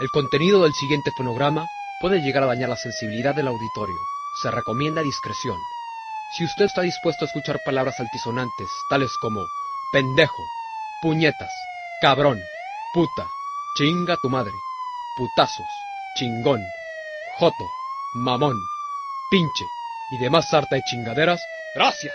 El contenido del siguiente fonograma puede llegar a dañar la sensibilidad del auditorio. Se recomienda discreción. Si usted está dispuesto a escuchar palabras altisonantes, tales como pendejo, puñetas, cabrón, puta, chinga tu madre, putazos, chingón, joto, mamón, pinche y demás sarta de chingaderas, gracias.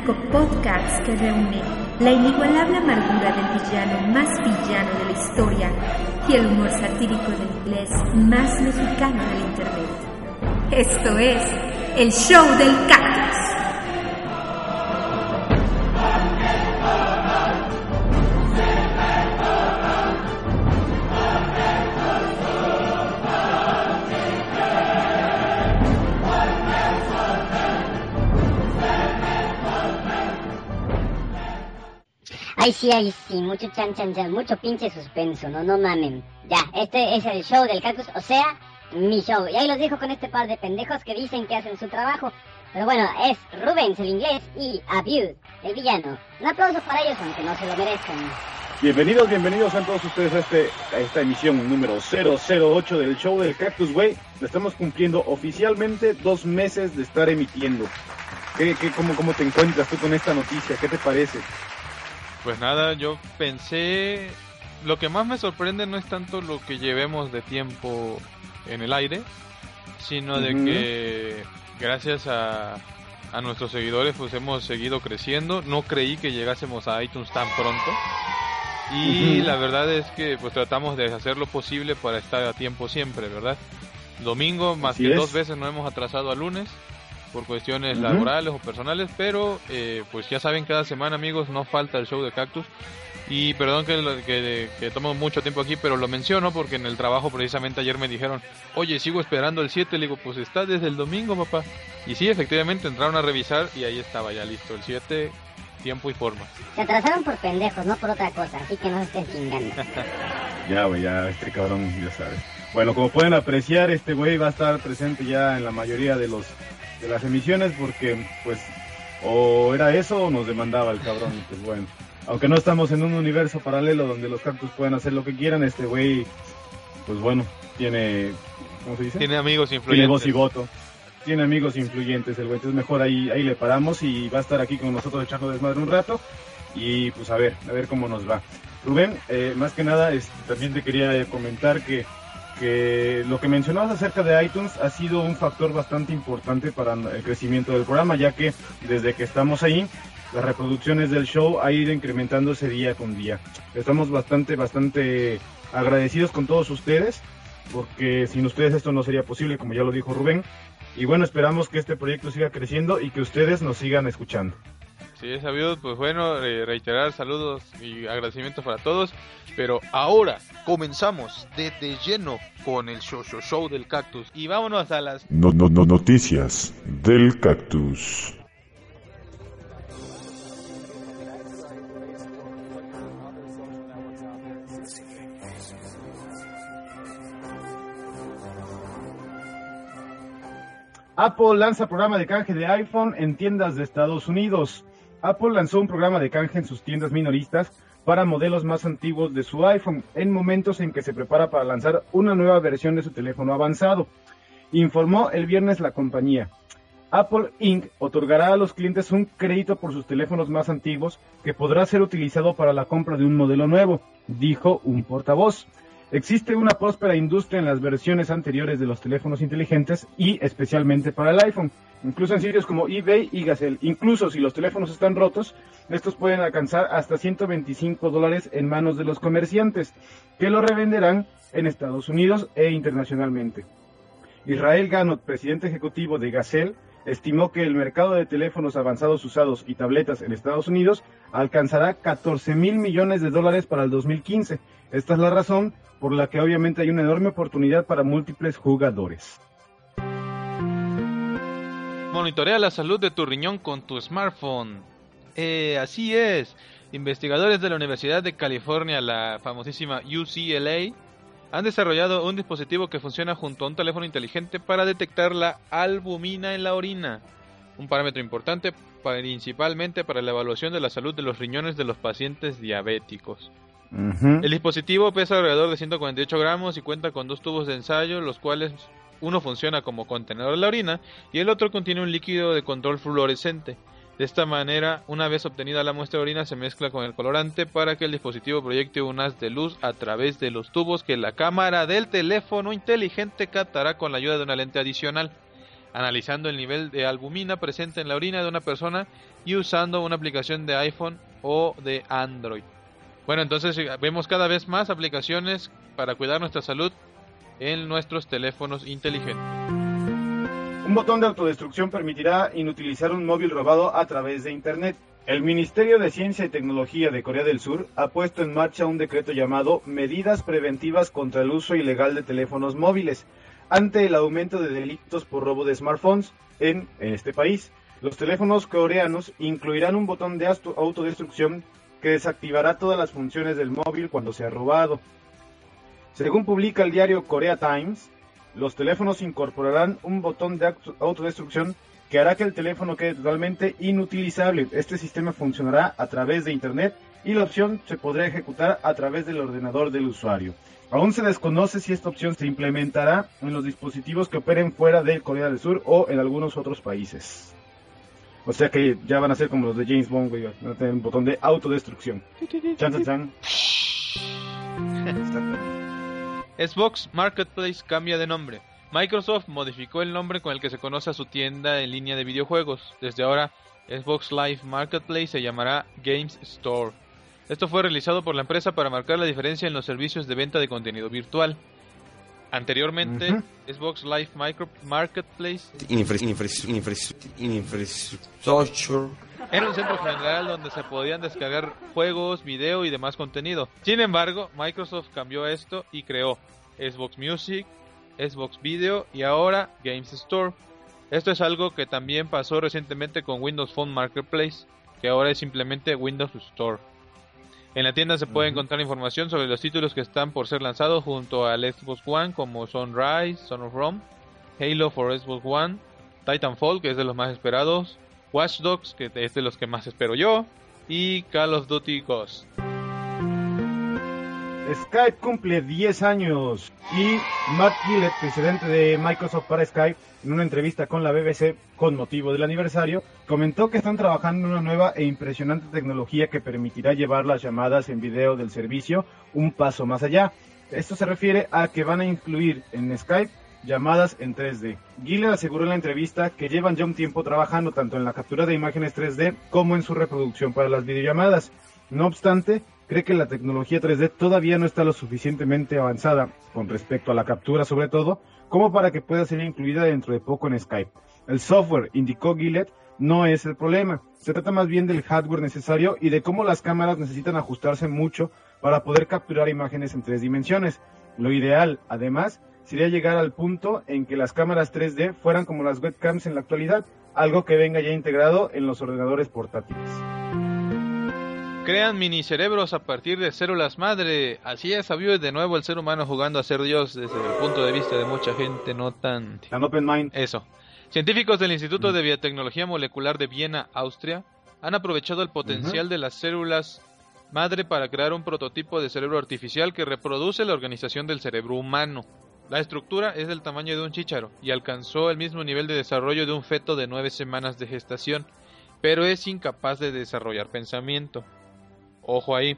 Único podcast que reúne la inigualable amargura del villano más villano de la historia y el humor satírico del inglés más mexicano del internet. Esto es el show del cactus. Ay, sí, ay, sí, mucho chan, chan, chan, mucho pinche suspenso, no, no mamen. Ya, este es el show del cactus, o sea, mi show. Y ahí los dejo con este par de pendejos que dicen que hacen su trabajo. Pero bueno, es Rubens el inglés y Abuse el villano. Un aplauso para ellos, aunque no se lo merezcan. Bienvenidos, bienvenidos a todos ustedes a, este, a esta emisión número 008 del show del Cactus Way. Estamos cumpliendo oficialmente dos meses de estar emitiendo. ¿Qué, qué, cómo, ¿Cómo te encuentras tú con esta noticia? ¿Qué te parece? Pues nada, yo pensé... Lo que más me sorprende no es tanto lo que llevemos de tiempo en el aire, sino de que gracias a, a nuestros seguidores pues hemos seguido creciendo. No creí que llegásemos a iTunes tan pronto. Y la verdad es que pues tratamos de hacer lo posible para estar a tiempo siempre, ¿verdad? Domingo, más Así que es. dos veces nos hemos atrasado a lunes por cuestiones laborales o personales, pero eh, pues ya saben, cada semana amigos, no falta el show de Cactus. Y perdón que, que, que tomo mucho tiempo aquí, pero lo menciono porque en el trabajo precisamente ayer me dijeron, oye, sigo esperando el 7, le digo, pues está desde el domingo, papá. Y sí, efectivamente entraron a revisar y ahí estaba ya listo, el 7, tiempo y forma. Se atrasaron por pendejos, no por otra cosa, así que no se estén chingando. Ya, güey, ya, este cabrón, ya sabes. Bueno, como pueden apreciar, este güey va a estar presente ya en la mayoría de los de las emisiones porque, pues, o era eso o nos demandaba el cabrón, y pues bueno. Aunque no estamos en un universo paralelo donde los cactus pueden hacer lo que quieran, este güey, pues bueno, tiene, ¿cómo se dice? Tiene amigos Tiene influyentes. voz y voto. Tiene amigos influyentes el güey, entonces mejor ahí, ahí le paramos y va a estar aquí con nosotros echando desmadre un rato y pues a ver, a ver cómo nos va. Rubén, eh, más que nada este, también te quería comentar que, que lo que mencionabas acerca de iTunes ha sido un factor bastante importante para el crecimiento del programa, ya que desde que estamos ahí, las reproducciones del show ha ido incrementándose día con día. Estamos bastante, bastante agradecidos con todos ustedes, porque sin ustedes esto no sería posible, como ya lo dijo Rubén. Y bueno, esperamos que este proyecto siga creciendo y que ustedes nos sigan escuchando. Sí, es sabido, pues bueno, eh, reiterar saludos y agradecimientos para todos. Pero ahora comenzamos de, de lleno con el show, show, show del cactus. Y vámonos a las No, no, no, noticias del cactus. Apple lanza programa de canje de iPhone en tiendas de Estados Unidos. Apple lanzó un programa de canje en sus tiendas minoristas para modelos más antiguos de su iPhone en momentos en que se prepara para lanzar una nueva versión de su teléfono avanzado. Informó el viernes la compañía. Apple Inc. otorgará a los clientes un crédito por sus teléfonos más antiguos que podrá ser utilizado para la compra de un modelo nuevo, dijo un portavoz. Existe una próspera industria en las versiones anteriores de los teléfonos inteligentes y especialmente para el iPhone. Incluso en sitios como eBay y Gazelle. Incluso si los teléfonos están rotos, estos pueden alcanzar hasta 125 dólares en manos de los comerciantes, que lo revenderán en Estados Unidos e internacionalmente. Israel Ganot, presidente ejecutivo de Gazelle, estimó que el mercado de teléfonos avanzados usados y tabletas en Estados Unidos alcanzará 14 mil millones de dólares para el 2015. Esta es la razón por la que obviamente hay una enorme oportunidad para múltiples jugadores. Monitorea la salud de tu riñón con tu smartphone. Eh, así es. Investigadores de la Universidad de California, la famosísima UCLA, han desarrollado un dispositivo que funciona junto a un teléfono inteligente para detectar la albumina en la orina, un parámetro importante principalmente para la evaluación de la salud de los riñones de los pacientes diabéticos. El dispositivo pesa alrededor de 148 gramos y cuenta con dos tubos de ensayo, los cuales uno funciona como contenedor de la orina y el otro contiene un líquido de control fluorescente. De esta manera, una vez obtenida la muestra de orina, se mezcla con el colorante para que el dispositivo proyecte un haz de luz a través de los tubos que la cámara del teléfono inteligente captará con la ayuda de una lente adicional, analizando el nivel de albumina presente en la orina de una persona y usando una aplicación de iPhone o de Android. Bueno, entonces eh, vemos cada vez más aplicaciones para cuidar nuestra salud en nuestros teléfonos inteligentes. Un botón de autodestrucción permitirá inutilizar un móvil robado a través de Internet. El Ministerio de Ciencia y Tecnología de Corea del Sur ha puesto en marcha un decreto llamado Medidas Preventivas contra el Uso Ilegal de Teléfonos Móviles ante el aumento de delitos por robo de smartphones en, este país. Los teléfonos coreanos incluirán un botón de autodestrucción que desactivará todas las funciones del móvil cuando sea robado. Según publica el diario Korea Times, los teléfonos incorporarán un botón de autodestrucción que hará que el teléfono quede totalmente inutilizable. Este sistema funcionará a través de Internet y la opción se podrá ejecutar a través del ordenador del usuario. Aún se desconoce si esta opción se implementará en los dispositivos que operen fuera de Corea del Sur o en algunos otros países. O sea que ya van a ser como los de James Bond, van a tener un botón de autodestrucción. Chan, chan, Xbox Marketplace cambia de nombre. Microsoft modificó el nombre con el que se conoce a su tienda en línea de videojuegos. Desde ahora, Xbox Live Marketplace se llamará Games Store. Esto fue realizado por la empresa para marcar la diferencia en los servicios de venta de contenido virtual. Anteriormente, Xbox Live Micro Marketplace era un centro general donde se podían descargar juegos, video y demás contenido. Sin embargo, Microsoft cambió esto y creó Xbox Music, Xbox Video y ahora Games Store. Esto es algo que también pasó recientemente con Windows Phone Marketplace, que ahora es simplemente Windows Store. En la tienda se puede encontrar información sobre los títulos que están por ser lanzados junto al Xbox One, como Sunrise, Son of Rome, Halo for Xbox One, Titanfall, que es de los más esperados, Watch Dogs, que es de los que más espero yo, y Call of Duty Ghost. Skype cumple 10 años y Matt Gillett, presidente de Microsoft para Skype, en una entrevista con la BBC con motivo del aniversario, comentó que están trabajando en una nueva e impresionante tecnología que permitirá llevar las llamadas en video del servicio un paso más allá. Esto se refiere a que van a incluir en Skype llamadas en 3D. Gillett aseguró en la entrevista que llevan ya un tiempo trabajando tanto en la captura de imágenes 3D como en su reproducción para las videollamadas. No obstante, cree que la tecnología 3D todavía no está lo suficientemente avanzada con respecto a la captura sobre todo, como para que pueda ser incluida dentro de poco en Skype. El software, indicó Gillett, no es el problema. Se trata más bien del hardware necesario y de cómo las cámaras necesitan ajustarse mucho para poder capturar imágenes en tres dimensiones. Lo ideal, además, sería llegar al punto en que las cámaras 3D fueran como las webcams en la actualidad, algo que venga ya integrado en los ordenadores portátiles. Crean mini cerebros a partir de células madre. Así es, sabido de nuevo el ser humano jugando a ser Dios desde el punto de vista de mucha gente, no tan... An open mind. Eso. Científicos del Instituto de Biotecnología Molecular de Viena, Austria, han aprovechado el potencial de las células madre para crear un prototipo de cerebro artificial que reproduce la organización del cerebro humano. La estructura es del tamaño de un chícharo y alcanzó el mismo nivel de desarrollo de un feto de nueve semanas de gestación, pero es incapaz de desarrollar pensamiento. Ojo ahí.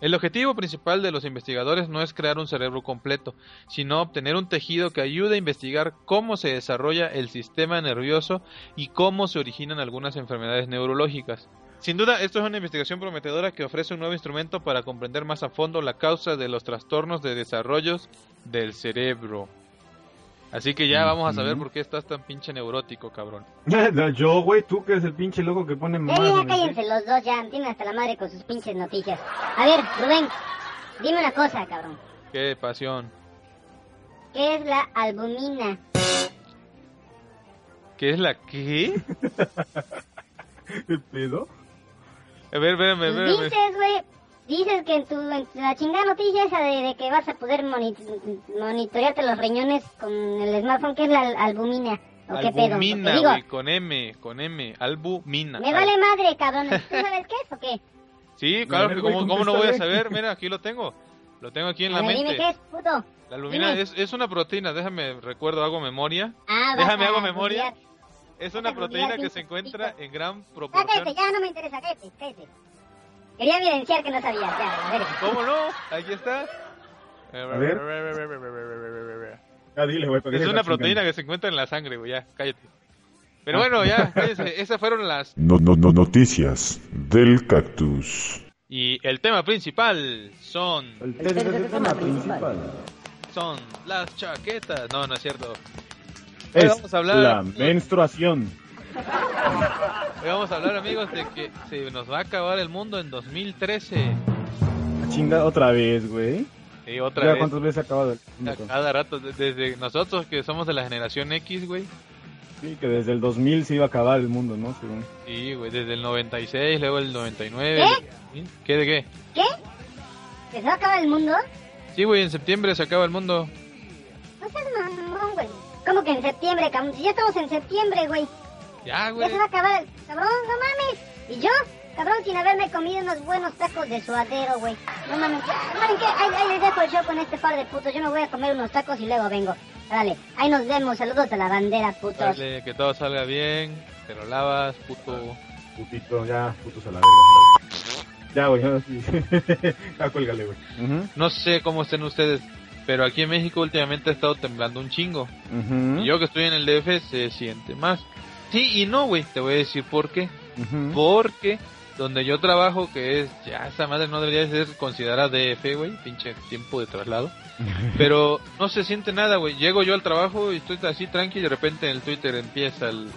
El objetivo principal de los investigadores no es crear un cerebro completo, sino obtener un tejido que ayude a investigar cómo se desarrolla el sistema nervioso y cómo se originan algunas enfermedades neurológicas. Sin duda, esto es una investigación prometedora que ofrece un nuevo instrumento para comprender más a fondo la causa de los trastornos de desarrollos del cerebro. Así que ya vamos a saber por qué estás tan pinche neurótico, cabrón. Yo, güey, tú que eres el pinche loco que pone Ya, más. ya, el- cállense los dos, ya. Tienen hasta la madre con sus pinches noticias. A ver, Rubén, dime una cosa, cabrón. Qué pasión. ¿Qué es la albumina? ¿Qué es la qué? ¿Qué pedo? A ver, espérame, espérame. dices, güey, dices que en, tu, en la chingada noticia esa de, de que vas a poder moni- monitorearte los riñones con el smartphone, ¿qué es la al- albumina? ¿O qué pedo? Albumina, güey, con M, con M, albumina. me vale madre, cabrón. ¿Tú sabes qué es o qué? Sí, claro, ver, que güey, ¿cómo, cómo no voy a saber? Mira, aquí lo tengo. Lo tengo aquí en la ver, dime mente. qué es, puto. La albumina es, es una proteína, déjame, recuerdo, hago memoria. Ah, Déjame, hago memoria. googlear. Es una proteína que se encuentra en gran Ya, proporción. cállate, ya no me interesa, cállate, cállate. Quería evidenciar que no sabías, ya, a ver. ¿Cómo no? Aquí está. ver. Ah, dile, güey. ¿para qué Es una proteína que se encuentra en la sangre, güey, ya, cállate. Pero bueno, ya, cállense. Esas fueron las... No, no, no, noticias del cactus. Y el tema principal son... El te- te- te- tema principal. Son las chaquetas. No, no es cierto. Hoy Es vamos a hablar- la menstruación. Hoy vamos a hablar, amigos, de que se nos va a acabar el mundo en 2013. Chinga otra vez, güey. Y otra Ya vez, cuántas veces ha acabado el a mundo? cada rato, de- desde nosotros que somos de la generación X, güey. Sí, que desde el 2000 se iba a acabar el mundo, ¿no? Según. Sí, güey, desde el 96, luego el 99. ¿Sí? ¿Qué de qué? ¿Qué? ¿Que se va a acabar el mundo? Sí, güey, en septiembre se acaba el mundo. No seas mamón, güey. ¿Cómo que en septiembre, cabrón? Si ya estamos en septiembre, güey. Ya, Ya güey. se va a acabar el... Cabrón, no mames. ¿Y yo? Cabrón, sin haberme comido unos buenos tacos de suadero, güey. No mames. Ya, ¿Saben qué? Ahí, ahí les dejo el show con este par de putos. Yo me voy a comer unos tacos y luego vengo. Dale, ahí nos vemos. Saludos a la bandera, putos. Dale, que todo salga bien, te lo lavas, puto. Putito, ya, putos a la verga. Ya, güey, ahora sí. ya, cuélgale, güey. No sé cómo estén ustedes, pero aquí en México últimamente ha estado temblando un chingo. Y yo que estoy en el DF se siente más. Sí y no, güey, te voy a decir por qué. ujú. Porque donde yo trabajo, que es, ya esa madre no debería ser considerada DF, güey, pinche tiempo de traslado. Pero no se siente nada, güey. Llego yo al trabajo y estoy así tranqui y de repente en el Twitter empieza el...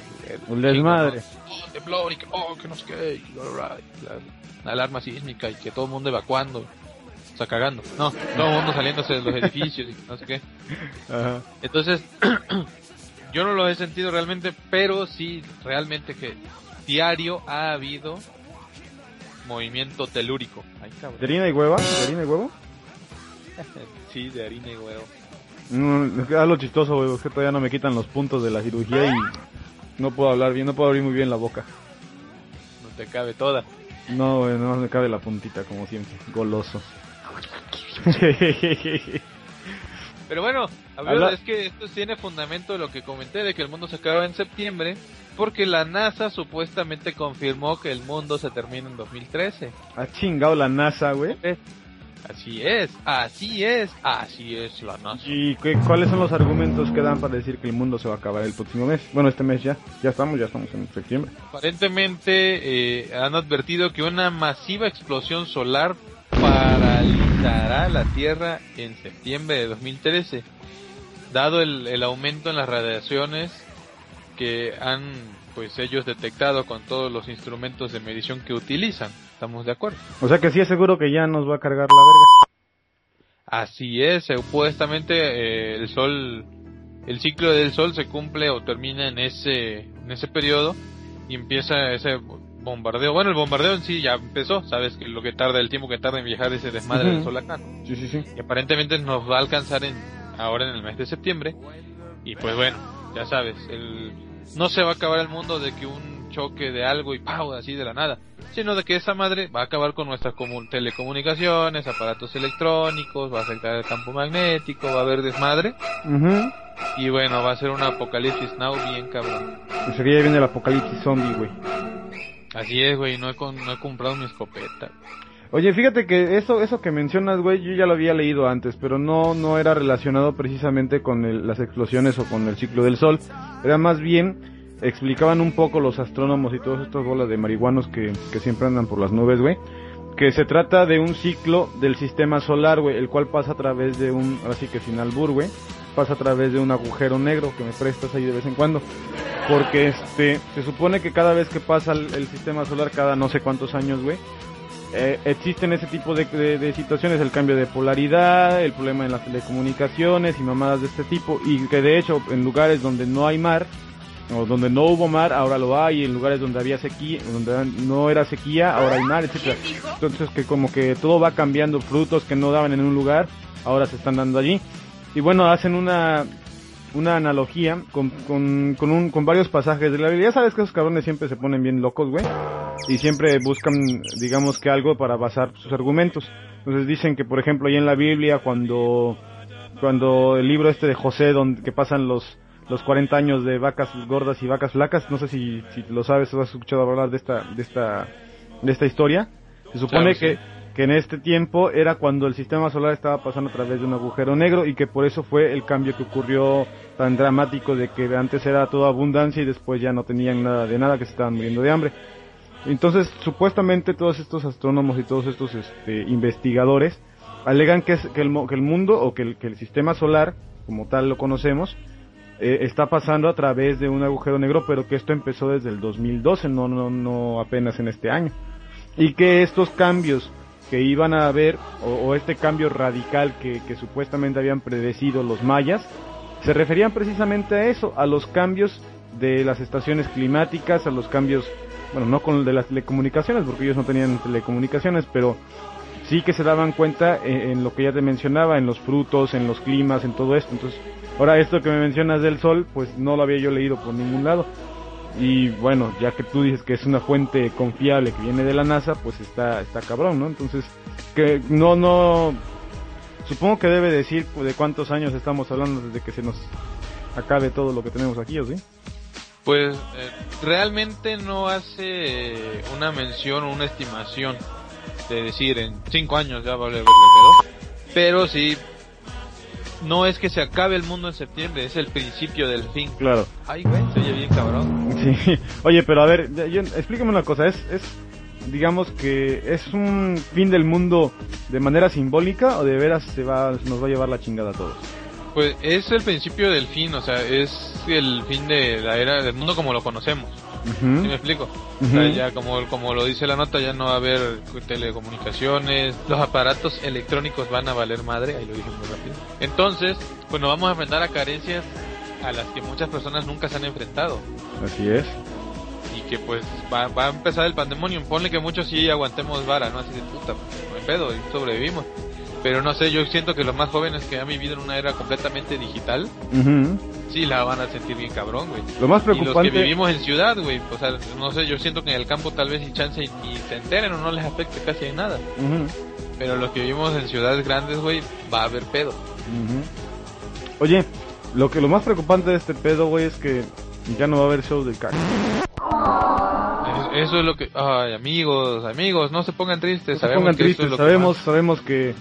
El desmadre. Oh, temblor y que, oh, que no sé qué, la, la alarma sísmica y que todo el mundo evacuando. O sea, cagando. No, todo el mundo saliéndose de los edificios y no sé qué. Entonces, yo no lo he sentido realmente, pero sí realmente que diario ha habido movimiento telúrico. Ay, ¿De harina y hueva? ¿De harina y huevo? Sí, de harina y huevo. No, es que algo chistoso, güey, es que todavía no me quitan los puntos de la cirugía y no puedo hablar bien, no puedo abrir muy bien la boca. No te cabe toda. No, güey, no me cabe la puntita, como siempre. Goloso. Pero bueno, Habla- es que esto tiene fundamento lo que comenté de que el mundo se acaba en septiembre, porque la NASA supuestamente confirmó que el mundo se termina en 2013. ha chingado la NASA, güey. Así es, así es, así es la NASA. ¿Y qué, cuáles son los argumentos que dan para decir que el mundo se va a acabar el próximo mes? Bueno, este mes ya. Ya estamos, ya estamos en septiembre. Aparentemente eh, han advertido que una masiva explosión solar paralizará la Tierra en septiembre de 2013, dado el, el aumento en las radiaciones que han pues ellos detectado con todos los instrumentos de medición que utilizan. ¿Estamos de acuerdo? O sea que sí es seguro que ya nos va a cargar la verga. Así es, supuestamente eh, el sol, el ciclo del sol se cumple o termina en ese, en ese periodo y empieza ese bombardeo. Bueno, el bombardeo en sí ya empezó, sabes que lo que tarda, el tiempo que tarda en viajar ese desmadre del sol acá. Sí, sí, sí. Y aparentemente nos va a alcanzar en, ahora en el mes de septiembre. Y pues bueno, ya sabes, el, no se va a acabar el mundo de que un choque de algo y ¡pau! así de la nada, sino de que esa madre va a acabar con nuestras comu- telecomunicaciones, aparatos electrónicos, va a afectar el campo magnético, va a haber desmadre. Ujú. Y bueno, va a ser un apocalipsis now bien cabrón. O sea que ya viene el apocalipsis zombie, güey. Así es, güey, no he, con- no he comprado mi escopeta. Oye, fíjate que eso, eso que mencionas, güey, yo ya lo había leído antes, pero no, no era relacionado precisamente con el- las explosiones o con el ciclo del Sol. Era más bien, explicaban un poco los astrónomos y todas estas bolas de marihuanos que, que siempre andan por las nubes, güey, que se trata de un ciclo del sistema solar, güey, el cual pasa a través de un, ahora sí que sin albur, güey, pasa a través de un agujero negro que me prestas ahí de vez en cuando. Porque este, se supone que cada vez que pasa el, el sistema solar, cada no sé cuántos años, güey, eh, existen ese tipo de, de- de situaciones, el cambio de polaridad, el problema en las telecomunicaciones y mamadas de este tipo, y que de hecho en lugares donde no hay mar, o donde no hubo mar, ahora lo hay, en lugares donde había sequía, donde no era sequía, ahora hay mar, etcétera. Entonces que como que todo va cambiando, frutos que no daban en un lugar, ahora se están dando allí. Y bueno, hacen una una analogía con, con, con, un, con varios pasajes de la Biblia. Ya sabes que esos cabrones siempre se ponen bien locos, güey. Y siempre buscan, digamos que algo para basar sus argumentos. Entonces dicen que, por ejemplo, ahí en la Biblia, cuando, cuando el libro este de José, donde que pasan los, los 40 años de vacas gordas y vacas flacas, no sé si, si lo sabes o has escuchado hablar de esta, de esta, de esta historia. Se supone Claro, que, sí. Que en este tiempo era cuando el sistema solar estaba pasando a través de un agujero negro y que por eso fue el cambio que ocurrió tan dramático de que antes era toda abundancia y después ya no tenían nada de nada que se estaban muriendo de hambre. Entonces, supuestamente todos estos astrónomos y todos estos este, investigadores alegan que, es, que, el, que el mundo o que el, que el sistema solar, como tal lo conocemos, eh, está pasando a través de un agujero negro, pero que esto empezó desde el 2012, no, no, no apenas en este año. Y que estos cambios que iban a haber, o, o este cambio radical que, supuestamente habían predecido los mayas, se referían precisamente a eso, a los cambios de las estaciones climáticas, a los cambios, bueno, no con el de las telecomunicaciones, porque ellos no tenían telecomunicaciones, pero sí que se daban cuenta en, en lo que ya te mencionaba, en los frutos, en los climas, en todo esto. Entonces, ahora esto que me mencionas del sol, pues no lo había yo leído por ningún lado. Y bueno, ya que tú dices que es una fuente confiable que viene de la NASA, pues está, está cabrón, ¿no? Entonces, que no, no, supongo que debe decir de cuántos años estamos hablando desde que se nos acabe todo lo que tenemos aquí, ¿o sí? Pues eh, realmente no hace eh, una mención o una estimación de decir en cinco años ya va a valer verga el pedo. Pero sí, no es que se acabe el mundo en septiembre, es el principio del fin. Claro. Ay, güey, se oye bien cabrón. Sí. Oye, pero a ver, yo- explícame una cosa, es, es, digamos que es un fin del mundo de manera simbólica o de veras se va, nos va a llevar la chingada a todos. Pues es el principio del fin, o sea, es el fin de la era del mundo como lo conocemos. ¿Sí me explico? O sea, Ujú. ya como, como lo dice la nota, ya no va a haber telecomunicaciones, los aparatos electrónicos van a valer madre, ahí lo dije muy rápido. Entonces, pues nos vamos a enfrentar a carencias a las que muchas personas nunca se han enfrentado. Así es. Y que pues va, va a empezar el pandemonium. Ponle que muchos sí aguantemos vara, ¿no? Así de puta, pues, no hay pedo, y sobrevivimos. Pero no sé, yo siento que los más jóvenes que han vivido en una era completamente digital, Ujú. sí la van a sentir bien cabrón, güey. Lo más Y los que preocupante, vivimos en ciudad, güey, o sea, no sé, yo siento que en el campo tal vez y chance y, ni se enteren o no les afecte casi en nada. Pero los que vivimos en ciudades grandes, güey, va a haber pedo. Oye, lo que lo más preocupante de este pedo, güey, es que ya no va a haber show del CAC. Es- Eso es lo que... Ay, amigos, amigos, no se pongan tristes. No se sabemos pongan que tristes, es que sabemos, sabemos que,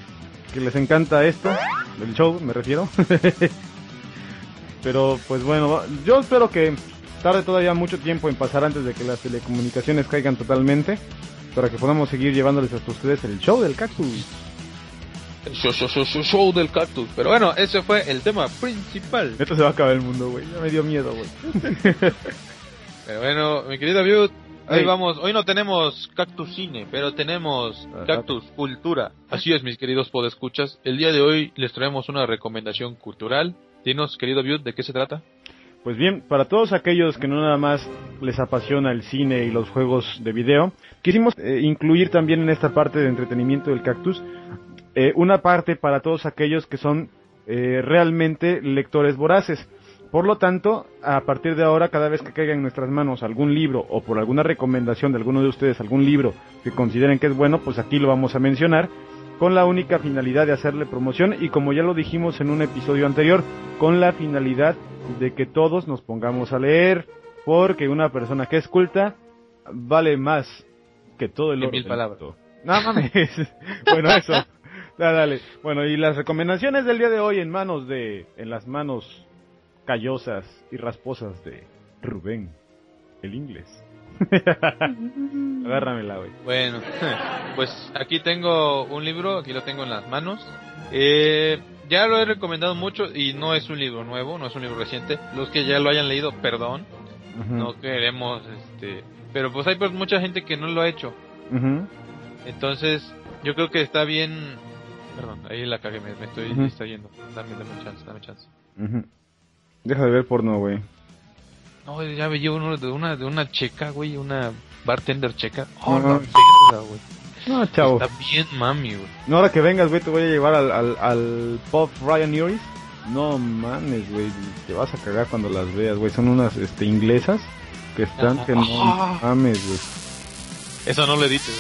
que les encanta esto, el show, me refiero. Pero pues bueno, yo espero que tarde todavía mucho tiempo en pasar antes de que las telecomunicaciones caigan totalmente, para que podamos seguir llevándoles hasta ustedes el show del cactus. El show, show, show, show, del cactus. Pero bueno, ese fue el tema principal. Esto se va a acabar el mundo, güey, ya me dio miedo, güey. Pero bueno, mi querido Viud, Ey. vamos. Hoy no tenemos Cactus Cine, pero tenemos Cactus Cultura. Así es, mis queridos podescuchas. El día de hoy les traemos una recomendación cultural. Dinos, querido Viud, ¿de qué se trata? Pues bien, para todos aquellos que no nada más les apasiona el cine y los juegos de video, quisimos eh, incluir también en esta parte de entretenimiento del cactus eh, una parte para todos aquellos que son eh, realmente lectores voraces. Por lo tanto, a partir de ahora, cada vez que caiga en nuestras manos algún libro o por alguna recomendación de alguno de ustedes, algún libro que consideren que es bueno, pues aquí lo vamos a mencionar con la única finalidad de hacerle promoción y como ya lo dijimos en un episodio anterior, con la finalidad de que todos nos pongamos a leer, porque una persona que es culta vale más que todo el oro mil palabras. No mames. bueno, eso. dale. Bueno, y las recomendaciones del día de hoy en manos de, en las manos callosas y rasposas de Rubén, el inglés. Agárramela, güey. Bueno, pues aquí tengo un libro, aquí lo tengo en las manos. Eh, ya lo he recomendado mucho y no es un libro nuevo, no es un libro reciente. Los que ya lo hayan leído, perdón. No queremos, este... Pero pues hay pues mucha gente que no lo ha hecho. Entonces, yo creo que está bien... Perdón, ahí la cagué, me, estoy distrayendo. Dame, dame chance, dame chance. Deja de ver porno, güey. No, ya veía uno de una, de una checa, güey, una bartender checa. Oh, no, no, güey. No, chavo. Está bien mami, güey. No, ahora que vengas, güey, te voy a llevar al, al, al Pop Ryan Uris. No mames, güey, te vas a cagar cuando las veas, güey. Son unas este, inglesas que están que no ah. mames, güey. Eso no lo edites,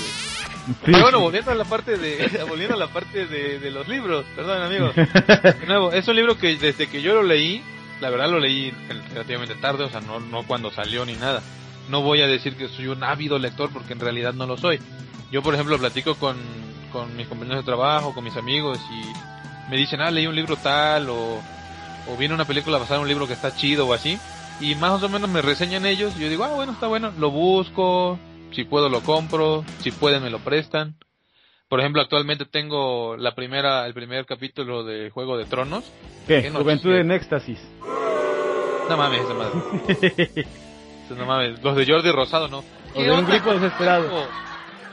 güey. Pero bueno, volviendo a la parte de volviendo a la parte de, de los libros, perdón, amigo. De nuevo, es un libro que desde que yo lo leí, la verdad lo leí relativamente tarde, o sea, no, no cuando salió ni nada. No voy a decir que soy un ávido lector porque en realidad no lo soy. Yo, por ejemplo, platico con, con mis compañeros de trabajo, con mis amigos y me dicen, ah, leí un libro tal o, o viene una película basada en un libro que está chido o así. Y más o menos me reseñan ellos y yo digo, ah, bueno, está bueno, lo busco, si puedo lo compro, si pueden me lo prestan. Por ejemplo, actualmente tengo la primera, el primer capítulo de Juego de Tronos. ¿Qué? Juventud en éxtasis. No mames, esa madre. no mames. Los de Jordi Rosado, no. O de un grupo desesperado.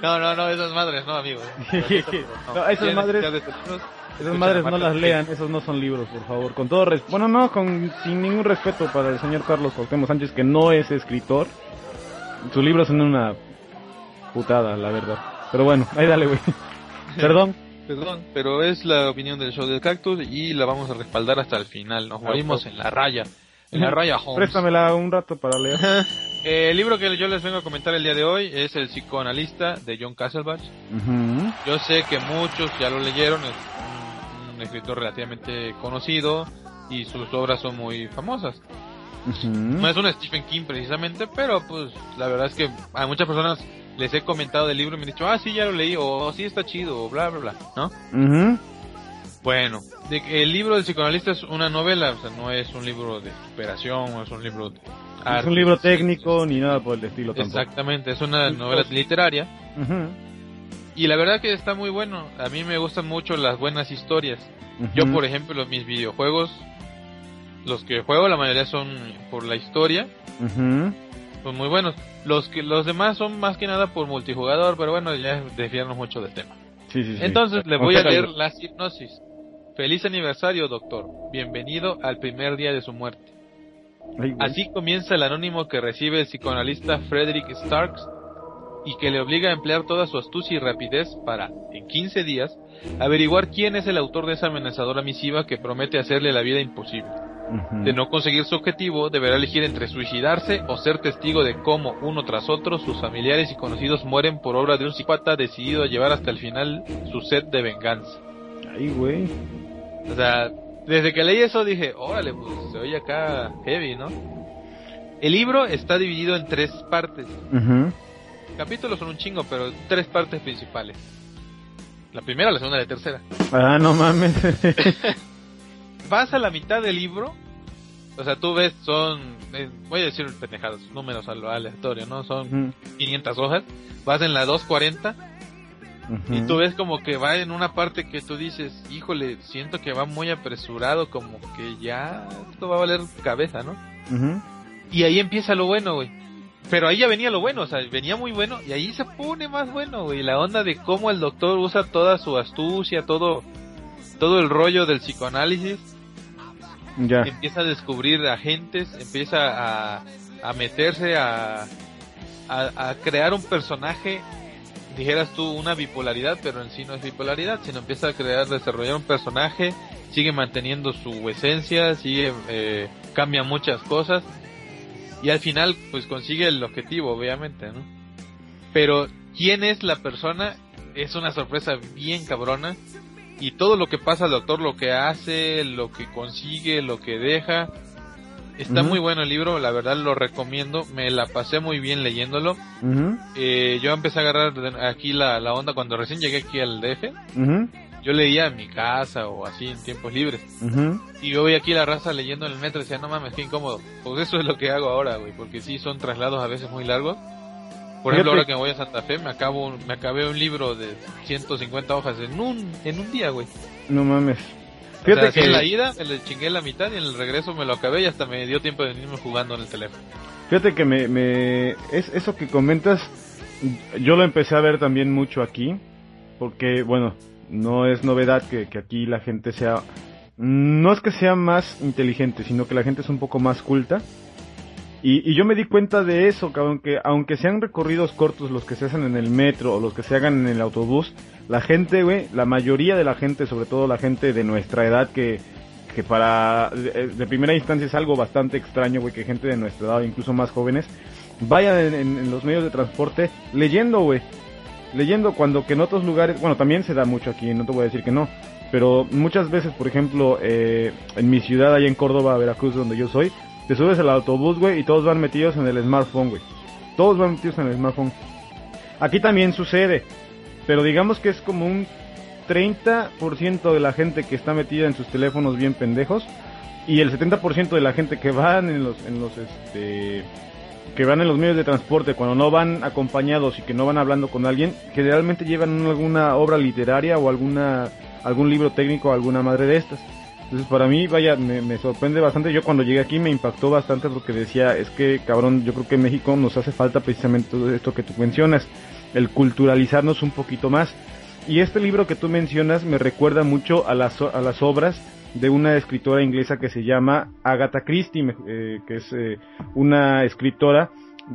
No, no, no, esas madres, no, amigo. no, esas madres. Esas madres no las lean, esos no son libros, por favor. Con todo respeto. Bueno, no, con, sin ningún respeto para el señor Carlos Cuauhtémoc Sánchez, que no es escritor. Sus libros son una putada, la verdad. Pero bueno, ahí dale, güey. Perdón. Perdón, pero es la opinión del show del cactus y la vamos a respaldar hasta el final. Nos morimos en la raya. En la raya Holmes. Préstamela un rato para leer. Eh, el libro que yo les vengo a comentar el día de hoy es El psicoanalista de John Castlebach. Yo sé que muchos ya lo leyeron, es un, escritor relativamente conocido y sus obras son muy famosas. No es un Stephen King precisamente, pero pues la verdad es que a muchas personas les he comentado del libro y me han dicho, ah, sí, ya lo leí, o sí está chido, o bla, bla, bla, ¿no? Bueno, el libro del psicoanalista es una novela, o sea, no es un libro de superación, no es un libro de... es un libro técnico ni nada por el estilo tampoco. Exactamente, es una novela literaria. Y la verdad que está muy bueno. A mí me gustan mucho las buenas historias. Yo, por ejemplo, mis videojuegos, los que juego, la mayoría son por la historia. Son muy buenos. Los que los demás son más que nada por multijugador, pero bueno, ya desviarnos mucho del tema. Entonces le voy a leer la hipnosis. Feliz aniversario, doctor. Bienvenido al primer día de su muerte. Así comienza el anónimo que recibe el psicoanalista Frederick Starks y que le obliga a emplear toda su astucia y rapidez para, en 15 días, averiguar quién es el autor de esa amenazadora misiva que promete hacerle la vida imposible. De no conseguir su objetivo, deberá elegir entre suicidarse o ser testigo de cómo, uno tras otro, sus familiares y conocidos mueren por obra de un psicópata decidido a llevar hasta el final su sed de venganza. Ay, güey. O sea, desde que leí eso dije, órale, pues se oye acá heavy, ¿no? El libro está dividido en tres partes. Capítulos son un chingo, pero tres partes principales. La primera, la segunda y la tercera. Ah, no mames. vas a la mitad del libro, o sea, tú ves, son, eh, voy a decir pendejados, números a lo aleatorio, ¿no? Son 500 hojas, vas en la 240 y tú ves como que va en una parte que tú dices, híjole, siento que va muy apresurado, como que ya esto va a valer cabeza, ¿no? Y ahí empieza lo bueno, güey. Pero ahí ya venía lo bueno, o sea, venía muy bueno y ahí se pone más bueno, güey. La onda de cómo el doctor usa toda su astucia, todo, todo el rollo del psicoanálisis Empieza a descubrir agentes, empieza a, meterse a, a, crear un personaje, dijeras tú, una bipolaridad, pero en sí no es bipolaridad, sino empieza a crear, desarrollar un personaje, sigue manteniendo su esencia, sigue, eh, cambia muchas cosas, y al final, pues consigue el objetivo, obviamente, ¿no? Pero, ¿quién es la persona? Es una sorpresa bien cabrona y todo lo que pasa al doctor, lo que hace, lo que consigue, lo que deja, Está muy bueno el libro, la verdad lo recomiendo. Me la pasé muy bien leyéndolo. Eh, yo empecé a agarrar aquí la, la onda cuando recién llegué aquí al DF. ujú, Yo leía en mi casa o así en tiempos libres. Y yo veía aquí la raza leyendo en el metro y decía, no mames, qué incómodo. Pues eso es lo que hago ahora, güey, porque sí son traslados a veces muy largos. Por ejemplo, ahora que me voy a Santa Fe, me acabo, me acabé un libro de 150 hojas en un, en un día, güey. No mames. O Fíjate sea, que... en la ida me le chingué la mitad y en el regreso me lo acabé y hasta me dio tiempo de venirme jugando en el teléfono. Fíjate que me, me es eso que comentas, yo lo empecé a ver también mucho aquí, porque bueno, no es novedad que, que aquí la gente sea, no es que sea más inteligente, sino que la gente es un poco más culta. Y, y yo me di cuenta de eso, que aunque sean recorridos cortos los que se hacen en el metro o los que se hagan en el autobús, la gente, güey, la mayoría de la gente, sobre todo la gente de nuestra edad que, que para de, de primera instancia es algo bastante extraño, güey, que gente de nuestra edad, incluso más jóvenes, vayan en los medios de transporte leyendo, güey. Leyendo cuando que en otros lugares, bueno, también se da mucho aquí, no te voy a decir que no, pero muchas veces, por ejemplo, eh, en mi ciudad, allá en Córdoba, Veracruz, donde yo soy, te subes al autobús, güey, y todos van metidos en el smartphone, güey. Todos van metidos en el smartphone. Aquí también sucede, pero digamos que es como un 30% de la gente que está metida en sus teléfonos bien pendejos y el 70% de la gente que van en los en los este que van en los medios de transporte cuando no van acompañados y que no van hablando con alguien, generalmente llevan alguna obra literaria o alguna algún libro técnico o alguna madre de estas. Entonces para mí, vaya, me, sorprende bastante. Yo cuando llegué aquí me impactó bastante porque decía, es que cabrón, yo creo que en México nos hace falta precisamente todo esto que tú mencionas, el culturalizarnos un poquito más. Y este libro que tú mencionas me recuerda mucho a las, a las obras de una escritora inglesa que se llama Agatha Christie, eh, que es eh, una escritora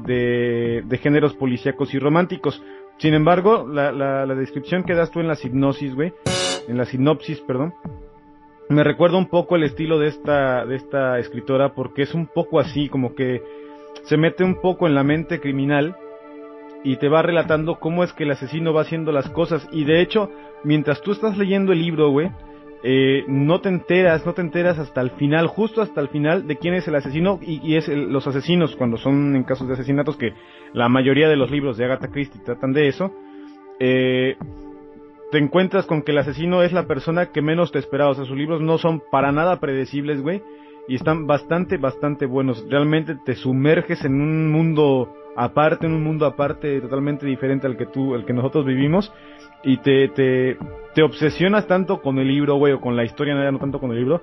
de, de géneros policíacos y románticos. Sin embargo, la, la, la descripción que das tú en la sinopsis, güey, en la sinopsis, perdón, me recuerda un poco el estilo de esta, de esta escritora porque es un poco así, como que se mete un poco en la mente criminal y te va relatando cómo es que el asesino va haciendo las cosas y de hecho, mientras tú estás leyendo el libro, güey, eh, no te enteras, no te enteras hasta el final, justo hasta el final de quién es el asesino y, y es el- los asesinos cuando son en casos de asesinatos que la mayoría de los libros de Agatha Christie tratan de eso. Eh, te encuentras con que el asesino es la persona que menos te esperaba. O sea, sus libros no son para nada predecibles, güey. Y están bastante, bastante buenos. Realmente te sumerges en un mundo aparte, en un mundo aparte totalmente diferente al que tú, el que nosotros vivimos. Y te, te, te obsesionas tanto con el libro, güey, o con la historia, no tanto con el libro,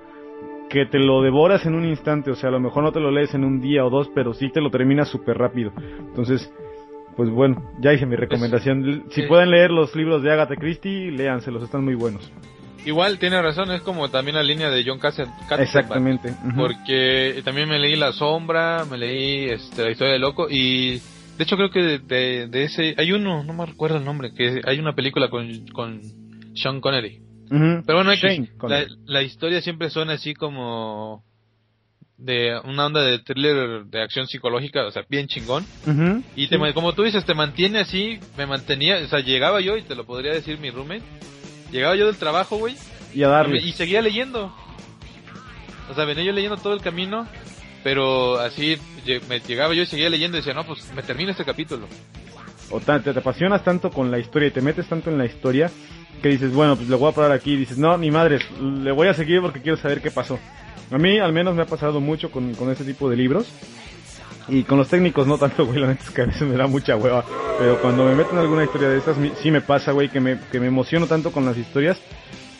que te lo devoras en un instante. O sea, a lo mejor no te lo lees en un día o dos, pero sí te lo terminas súper rápido. Entonces, pues bueno, ya hice mi recomendación. Si eh, pueden leer los libros de Agatha Christie, léanselos, están muy buenos. Igual tiene razón, es como también la línea de John Cassatt. Exactamente. Porque también me leí La Sombra, me leí este, La Historia del Loco y de hecho creo que de, de- de ese hay uno, no me recuerdo el nombre, que hay una película con, con Sean Connery. Pero bueno, Shane la, la historia siempre suena así como de una onda de thriller de acción psicológica, o sea, bien chingón. Y te, como tú dices, te mantiene así, me mantenía, o sea, llegaba yo y te lo podría decir mi roommate. Llegaba yo del trabajo, güey, Y a darle. y seguía leyendo. O sea, venía yo leyendo todo el camino, pero así me llegaba yo y seguía leyendo y decía, no, pues me termino este capítulo. O te, te apasionas tanto con la historia y te metes tanto en la historia que dices, bueno, pues le voy a parar aquí. Y dices, no, ni madres, le voy a seguir porque quiero saber qué pasó. A mí al menos me ha pasado mucho con, con este tipo de libros. Y con los técnicos no tanto, güey, la neta es que a veces me da mucha hueva. Pero cuando me meto en alguna historia de esas, sí me pasa, güey, que me, que me emociono tanto con las historias.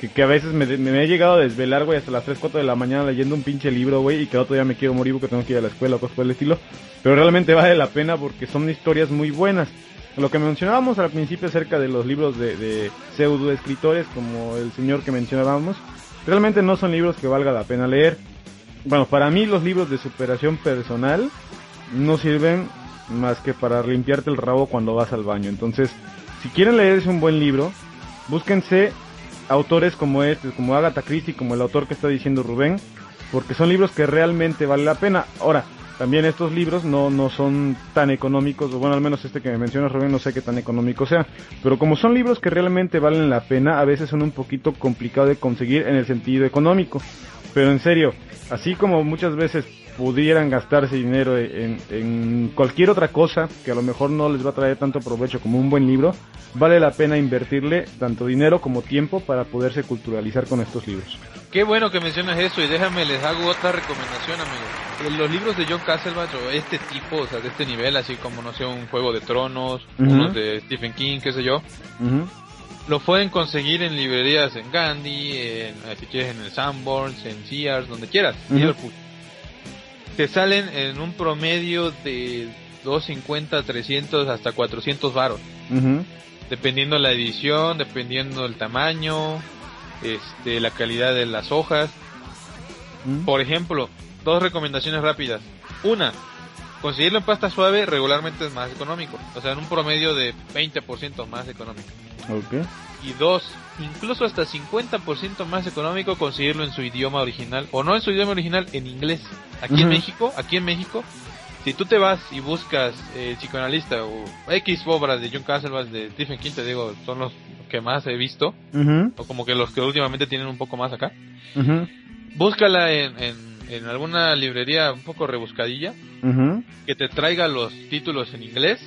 Que, que a veces me, me he llegado a desvelar, güey, hasta las 3, 4 de la mañana leyendo un pinche libro, güey, y que otro día me quiero morir porque tengo que ir a la escuela o cosas por el estilo. Pero realmente vale la pena porque son historias muy buenas. Lo que mencionábamos al principio acerca de los libros de, de pseudo escritores, como el señor que mencionábamos, realmente no son libros que valga la pena leer. Bueno, para mí los libros de superación personal no sirven más que para limpiarte el rabo cuando vas al baño. Entonces, si quieren leerse un buen libro, búsquense autores como este, como Agatha Christie, como el autor que está diciendo Rubén, porque son libros que realmente vale la pena. Ahora, también estos libros no, no son tan económicos, o bueno, al menos este que me mencionas Rubén, no sé qué tan económico sea, pero como son libros que realmente valen la pena, a veces son un poquito complicado de conseguir en el sentido económico. pero en serio, así como muchas veces pudieran gastarse dinero en, en, cualquier otra cosa que a lo mejor no les va a traer tanto provecho como un buen libro, vale la pena invertirle tanto dinero como tiempo para poderse culturalizar con estos libros. Qué bueno que mencionas eso y déjame les hago otra recomendación, amigo. Los libros de John Castlebach o este tipo, o sea, de este nivel, así como no sé, un Juego de Tronos, unos de Stephen King, qué sé yo, lo pueden conseguir en librerías en Gandhi, en, si quieres en el Sanborns, en Sears, donde quieras, Liverpool. Te salen en un promedio de 250, 300 hasta 400 varos. Dependiendo la edición, dependiendo el tamaño, este, la calidad de las hojas. Por ejemplo, dos recomendaciones rápidas. Una, conseguirlo en pasta suave regularmente es más económico. O sea, en un promedio de 20% más económico. Okay. Y dos, incluso hasta 50% más económico conseguirlo en su idioma original. O no en su idioma original, en inglés. Aquí en México, aquí en México, si tú te vas y buscas eh, psicoanalista o X obras de John Castlebach, de Stephen King, te digo, son los que más he visto, o como que los que últimamente tienen un poco más acá, búscala en, en, alguna librería un poco rebuscadilla, que te traiga los títulos en inglés,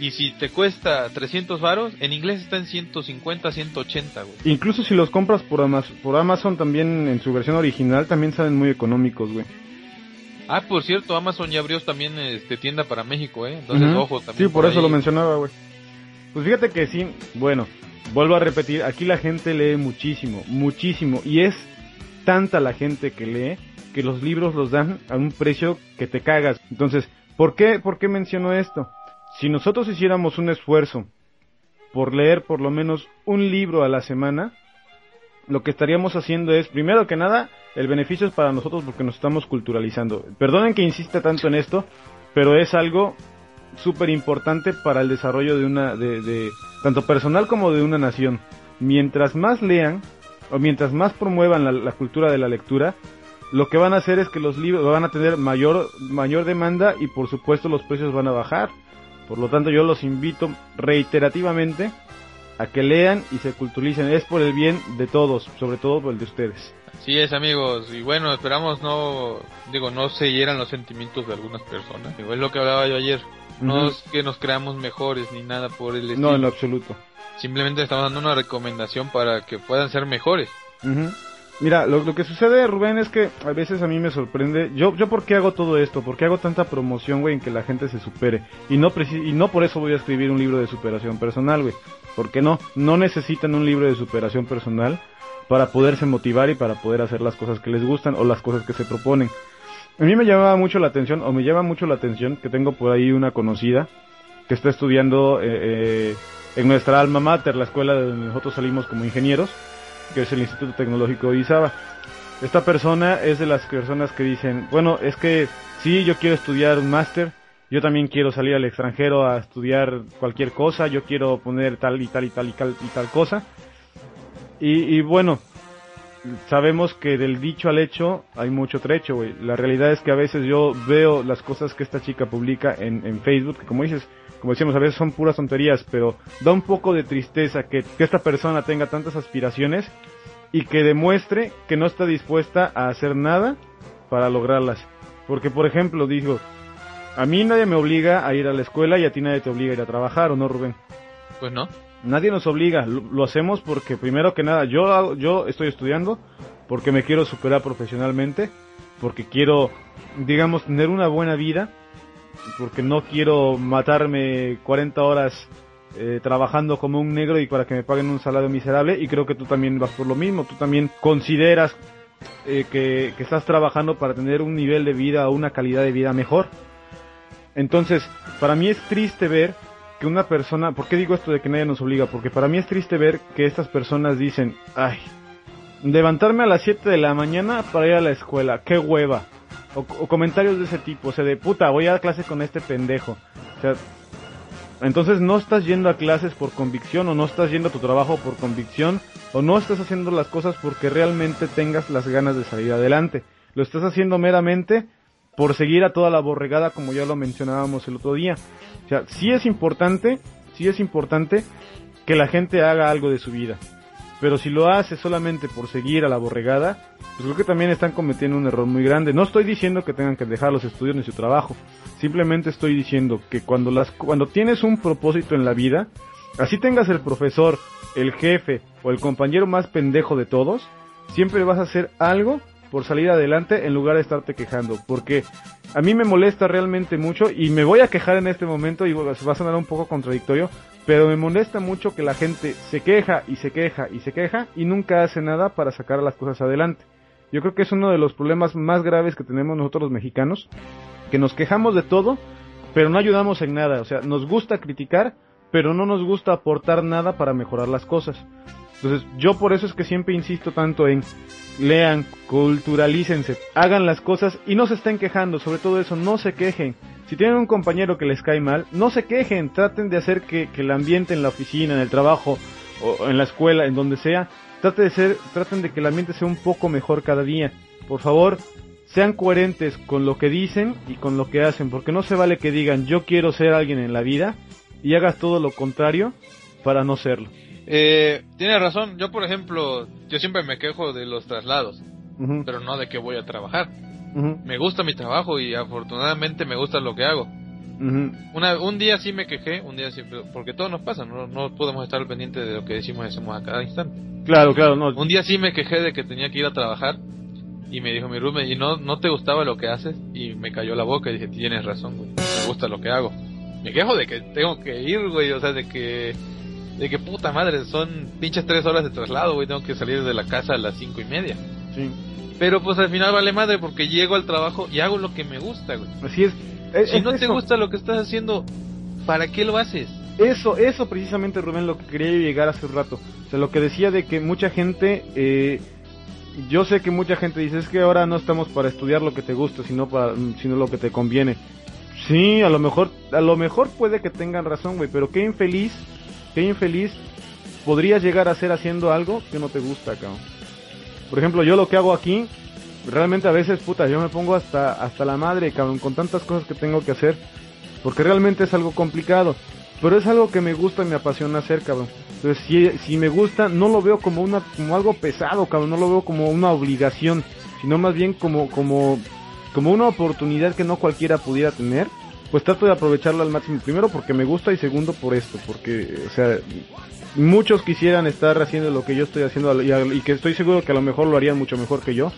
y si te cuesta 300 varos, en inglés está en 150, 180, güey. Incluso si los compras por Amazon, por Amazon también en su versión original, también salen muy económicos, güey. Ah, por cierto, Amazon ya abrió también este, tienda para México, ¿eh? Entonces, ojo también. Sí, por, eso lo mencionaba, güey. Pues fíjate que sí, bueno, vuelvo a repetir, aquí la gente lee muchísimo, muchísimo. Y es tanta la gente que lee que los libros los dan a un precio que te cagas. Entonces, ¿por qué, por qué menciono esto? Si nosotros hiciéramos un esfuerzo por leer por lo menos un libro a la semana, lo que estaríamos haciendo es, primero que nada, el beneficio es para nosotros porque nos estamos culturalizando. Perdonen que insista tanto en esto, pero es algo súper importante para el desarrollo de una, de, tanto personal como de una nación. Mientras más lean, o mientras más promuevan la, cultura de la lectura, lo que van a hacer es que los libros van a tener mayor, mayor demanda y por supuesto los precios van a bajar. Por lo tanto yo los invito reiterativamente a que lean y se culturicen. Es por el bien de todos, sobre todo por el de ustedes. Sí es amigos, y bueno, esperamos no, digo, no se hieran los sentimientos de algunas personas. es lo que hablaba yo ayer. No es que nos creamos mejores ni nada por el estilo. No, en lo absoluto. Simplemente estamos dando una recomendación para que puedan ser mejores. Mira, lo, lo, que sucede, Rubén, es que a veces a mí me sorprende. Yo, yo ¿por qué hago todo esto? ¿Por qué hago tanta promoción, güey, en que la gente se supere? Y no, y no por eso voy a escribir un libro de superación personal, güey. ¿Por qué no? No necesitan un libro de superación personal para poderse motivar y para poder hacer las cosas que les gustan o las cosas que se proponen. A mí me llamaba mucho la atención, o me llama mucho la atención, que tengo por ahí una conocida que está estudiando eh, eh, en nuestra alma mater, la escuela de donde nosotros salimos como ingenieros, que es el Instituto Tecnológico de Izaba. Esta persona es de las personas que dicen, bueno, es que sí, yo quiero estudiar un máster, yo también quiero salir al extranjero a estudiar cualquier cosa, yo quiero poner tal y tal y tal y tal, y tal cosa. Y, bueno, sabemos que del dicho al hecho hay mucho trecho, güey. La realidad es que a veces yo veo las cosas que esta chica publica en, en Facebook, que como dices, como decíamos, a veces son puras tonterías, pero da un poco de tristeza que, que esta persona tenga tantas aspiraciones y que demuestre que no está dispuesta a hacer nada para lograrlas. Porque, por ejemplo, digo, a mí nadie me obliga a ir a la escuela y a ti nadie te obliga a ir a trabajar, ¿o no, Rubén? Pues no. Nadie nos obliga, lo, hacemos porque primero que nada yo, yo estoy estudiando porque me quiero superar profesionalmente, porque quiero, digamos, tener una buena vida, porque no quiero matarme 40 horas eh, trabajando como un negro y para que me paguen un salario miserable y creo que tú también vas por lo mismo, tú también consideras eh, que, que estás trabajando para tener un nivel de vida o una calidad de vida mejor. Entonces, para mí es triste ver una persona, ¿por qué digo esto de que nadie nos obliga? Porque para mí es triste ver que estas personas dicen, ay, levantarme a las 7 de la mañana para ir a la escuela, qué hueva. O, comentarios de ese tipo, o sea, de puta, voy a clase con este pendejo. O sea, entonces no estás yendo a clases por convicción o no estás yendo a tu trabajo por convicción o no estás haciendo las cosas porque realmente tengas las ganas de salir adelante. Lo estás haciendo meramente por seguir a toda la borregada como ya lo mencionábamos el otro día. O sea, sí es importante, sí es importante que la gente haga algo de su vida. Pero si lo hace solamente por seguir a la borregada, pues creo que también están cometiendo un error muy grande. No estoy diciendo que tengan que dejar los estudios ni su trabajo. Simplemente estoy diciendo que cuando las cuando tienes un propósito en la vida, así tengas el profesor, el jefe o el compañero más pendejo de todos, siempre vas a hacer algo por salir adelante en lugar de estarte quejando, porque a mí me molesta realmente mucho y me voy a quejar en este momento y va a sonar un poco contradictorio, pero me molesta mucho que la gente se queja y se queja y se queja y nunca hace nada para sacar las cosas adelante. Yo creo que es uno de los problemas más graves que tenemos nosotros los mexicanos, que nos quejamos de todo, pero no ayudamos en nada, o sea, nos gusta criticar, pero no nos gusta aportar nada para mejorar las cosas. Entonces, yo por eso es que siempre insisto tanto en lean, culturalícense, hagan las cosas y no se estén quejando, sobre todo eso, no se quejen. Si tienen un compañero que les cae mal, no se quejen, traten de hacer que, el ambiente en la oficina, en el trabajo, o en la escuela, en donde sea, traten de ser, traten de que el ambiente sea un poco mejor cada día. Por favor, sean coherentes con lo que dicen y con lo que hacen, porque no se vale que digan yo quiero ser alguien en la vida y hagas todo lo contrario para no serlo. Eh, tiene razón, yo por ejemplo, yo siempre me quejo de los traslados, pero no de que voy a trabajar. Me gusta mi trabajo y afortunadamente me gusta lo que hago. Una, un día sí me quejé, un día sí, porque todo nos pasa, no, no podemos estar al pendiente de lo que decimos y hacemos a cada instante. Claro, claro, no. Un día sí me quejé de que tenía que ir a trabajar y me dijo mi roommate, ¿y no, no te gustaba lo que haces? Y me cayó la boca y dije, tienes razón, güey, me gusta lo que hago. Me quejo de que tengo que ir, güey, o sea, de que de que puta madre, son pinches tres horas de traslado, güey, tengo que salir de la casa a las cinco y media. Sí. Pero pues al final vale madre porque llego al trabajo y hago lo que me gusta, güey. Así es. si no te gusta lo que estás haciendo, ¿para qué lo haces? Eso, eso precisamente, Rubén, lo que quería llegar hace un rato. O sea, lo que decía de que mucha gente, eh, yo sé que mucha gente dice, es que ahora no estamos para estudiar lo que te gusta, sino, para, sino lo que te conviene. Sí, a lo mejor, a lo mejor puede que tengan razón, güey, pero qué infeliz qué infeliz podrías llegar a ser haciendo algo que no te gusta, cabrón. Por ejemplo, yo lo que hago aquí, realmente a veces, puta, yo me pongo hasta, hasta la madre, cabrón, con tantas cosas que tengo que hacer, porque realmente es algo complicado, pero es algo que me gusta y me apasiona hacer, cabrón. Entonces, si, si me gusta, no lo veo como una, como algo pesado, cabrón, no lo veo como una obligación, sino más bien como, como, como una oportunidad que no cualquiera pudiera tener pues trato de aprovecharlo al máximo. Primero porque me gusta y segundo por esto, porque, o sea, muchos quisieran estar haciendo lo que yo estoy haciendo y, que estoy seguro que a lo mejor lo harían mucho mejor que yo,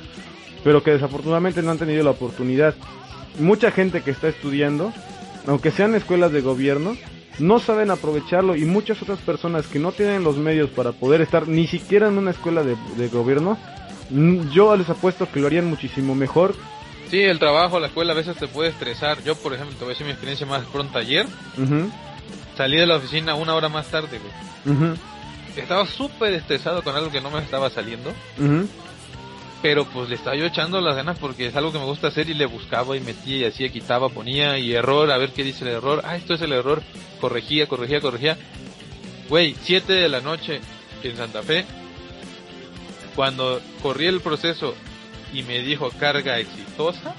pero que desafortunadamente no han tenido la oportunidad. Mucha gente que está estudiando, aunque sean escuelas de gobierno, no saben aprovecharlo y muchas otras personas que no tienen los medios para poder estar ni siquiera en una escuela de, de gobierno, yo les apuesto que lo harían muchísimo mejor Sí, el trabajo, la escuela a veces te puede estresar. Yo, por ejemplo, te voy a decir mi experiencia más pronta ayer. Salí de la oficina una hora más tarde, Estaba súper estresado con algo que no me estaba saliendo. Pero pues le estaba yo echando las ganas porque es algo que me gusta hacer y le buscaba y metía y hacía, quitaba, ponía y error, a ver qué dice el error. Ah, esto es el error. Corregía, corregía, corregía. Güey, 7 de la noche en Santa Fe. Cuando corrí el proceso y me dijo carga exitosa,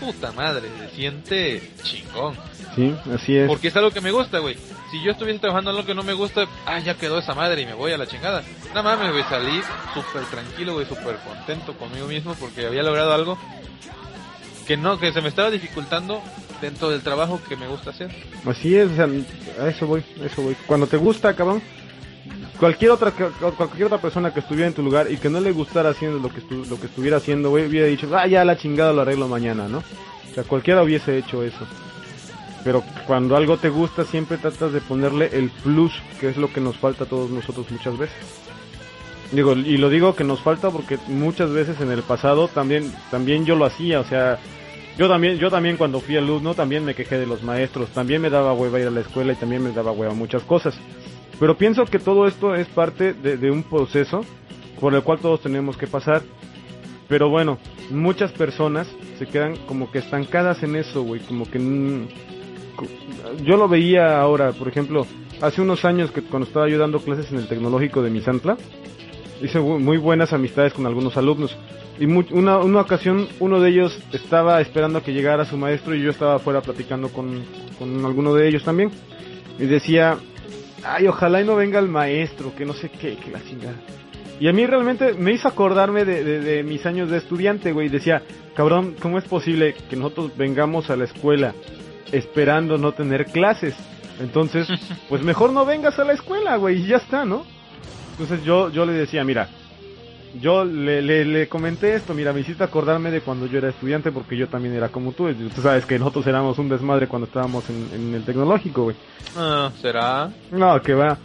puta madre, se siente chingón. Sí, así es. Porque es algo que me gusta, güey. Si yo estuviese trabajando en algo que no me gusta, ah, ya quedó esa madre y me voy a la chingada. Nada más me voy a salir súper tranquilo, güey, súper contento conmigo mismo porque había logrado algo que no, que se me estaba dificultando dentro del trabajo que me gusta hacer. Así es, o sea, a eso voy, a eso voy. Cuando te gusta, cabrón, cualquier otra cualquier otra persona que estuviera en tu lugar y que no le gustara haciendo lo que lo que estuviera haciendo, güey, hubiera dicho, "Ah, ya la chingada lo arreglo mañana", ¿no? O sea, cualquiera hubiese hecho eso. Pero cuando algo te gusta, siempre tratas de ponerle el plus, que es lo que nos falta a todos nosotros muchas veces. Digo, y lo digo que nos falta porque muchas veces en el pasado también también yo lo hacía, o sea, yo también yo también cuando fui alumno también me quejé de los maestros, también me daba hueva ir a la escuela y también me daba hueva muchas cosas. Pero pienso que todo esto es parte de, un proceso por el cual todos tenemos que pasar. Pero bueno, muchas personas se quedan como que estancadas en eso, güey. Como que... Yo lo veía ahora, por ejemplo, hace unos años que cuando estaba yo dando clases en el tecnológico de Misantla, hice muy buenas amistades con algunos alumnos. Y una, una ocasión uno de ellos estaba esperando a que llegara su maestro y yo estaba afuera platicando con, con alguno de ellos también. Y decía, ay, ojalá y no venga el maestro, que no sé qué, que la chingada. Y a mí realmente me hizo acordarme de, de, de mis años de estudiante, güey. Decía, cabrón, ¿cómo es posible que nosotros vengamos a la escuela esperando no tener clases? Entonces, pues mejor no vengas a la escuela, güey, y ya está, ¿no? Entonces yo, yo le decía, mira, yo le, le, le, comenté esto, mira, me hiciste acordarme de cuando yo era estudiante porque yo también era como tú. Tú sabes que nosotros éramos un desmadre cuando estábamos en, en el tecnológico, güey. Ah, ¿será? No, que va.